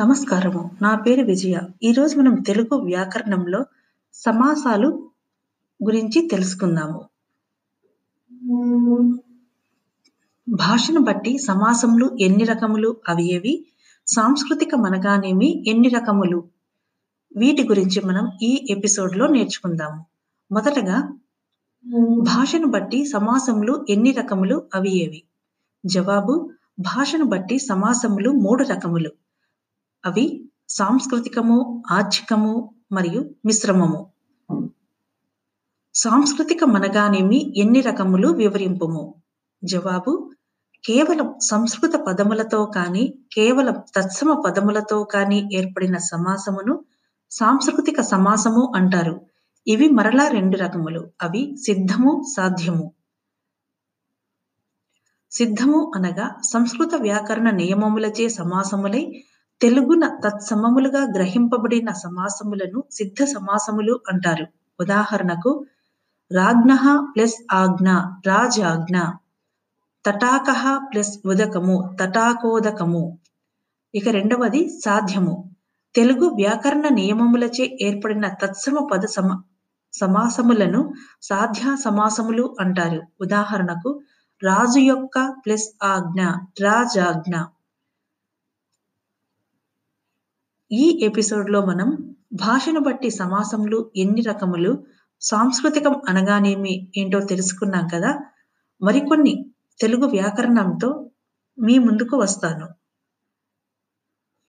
నమస్కారము. నా పేరు విజయ. ఈరోజు మనం తెలుగు వ్యాకరణంలో సమాసాలు గురించి తెలుసుకుందాము. భాషను బట్టి సమాసములు ఎన్ని రకములు? అవి ఏవి? సాంస్కృతికమనగానేమి? ఎన్ని రకములు? వీటి గురించి మనం ఈ ఎపిసోడ్‌లో నేర్చుకుందాము. మొదటగా భాషను బట్టి సమాసములు ఎన్ని రకములు? అవి ఏవి? జవాబు: భాషను బట్టి సమాసములు మూడు రకములు. అవి సాంస్కృతికము, ఆర్థికము మరియు మిశ్రమము. సాంస్కృతికమనగానేమి? ఎన్ని రకములు? వివరింపుము. జవాబు: కేవలం సంస్కృత పదములతో కానీ, కేవలం తత్సమ పదములతో కానీ ఏర్పడిన సమాసమును సాంస్కృతిక సమాసము అంటారు. ఇవి మరలా రెండు రకములు. అవి సిద్ధము, సాధ్యము. సిద్ధము అనగా సంస్కృత వ్యాకరణ నియమములచే సమాసములై తెలుగున తత్సమములుగా గ్రహింపబడిన సమాసములను సిద్ధ సమాసములు అంటారు. ఉదాహరణకు రాజ్ఞః ప్లస్ ఆజ్ఞ రాజాజ్ఞ. తటాక ప్లస్ ఉదకము తటాకోదకము. ఇక రెండవది సాధ్యము. తెలుగు వ్యాకరణ నియమములచే ఏర్పడిన తత్సమ పద సమ సమాసములను సాధ్య సమాసములు అంటారు. ఉదాహరణకు రాజు యొక్క ప్లస్ ఆజ్ఞ రాజాజ్ఞ. ఈ ఎపిసోడ్‌లో మనం భాషను బట్టి సమాసములు ఎన్ని రకములు? సాంస్కృతికం అనగానేమి? ఏంటో తెలుసుకున్నాం కదా! మరికొన్ని తెలుగు వ్యాకరణంతో మీ ముందుకు వస్తాను.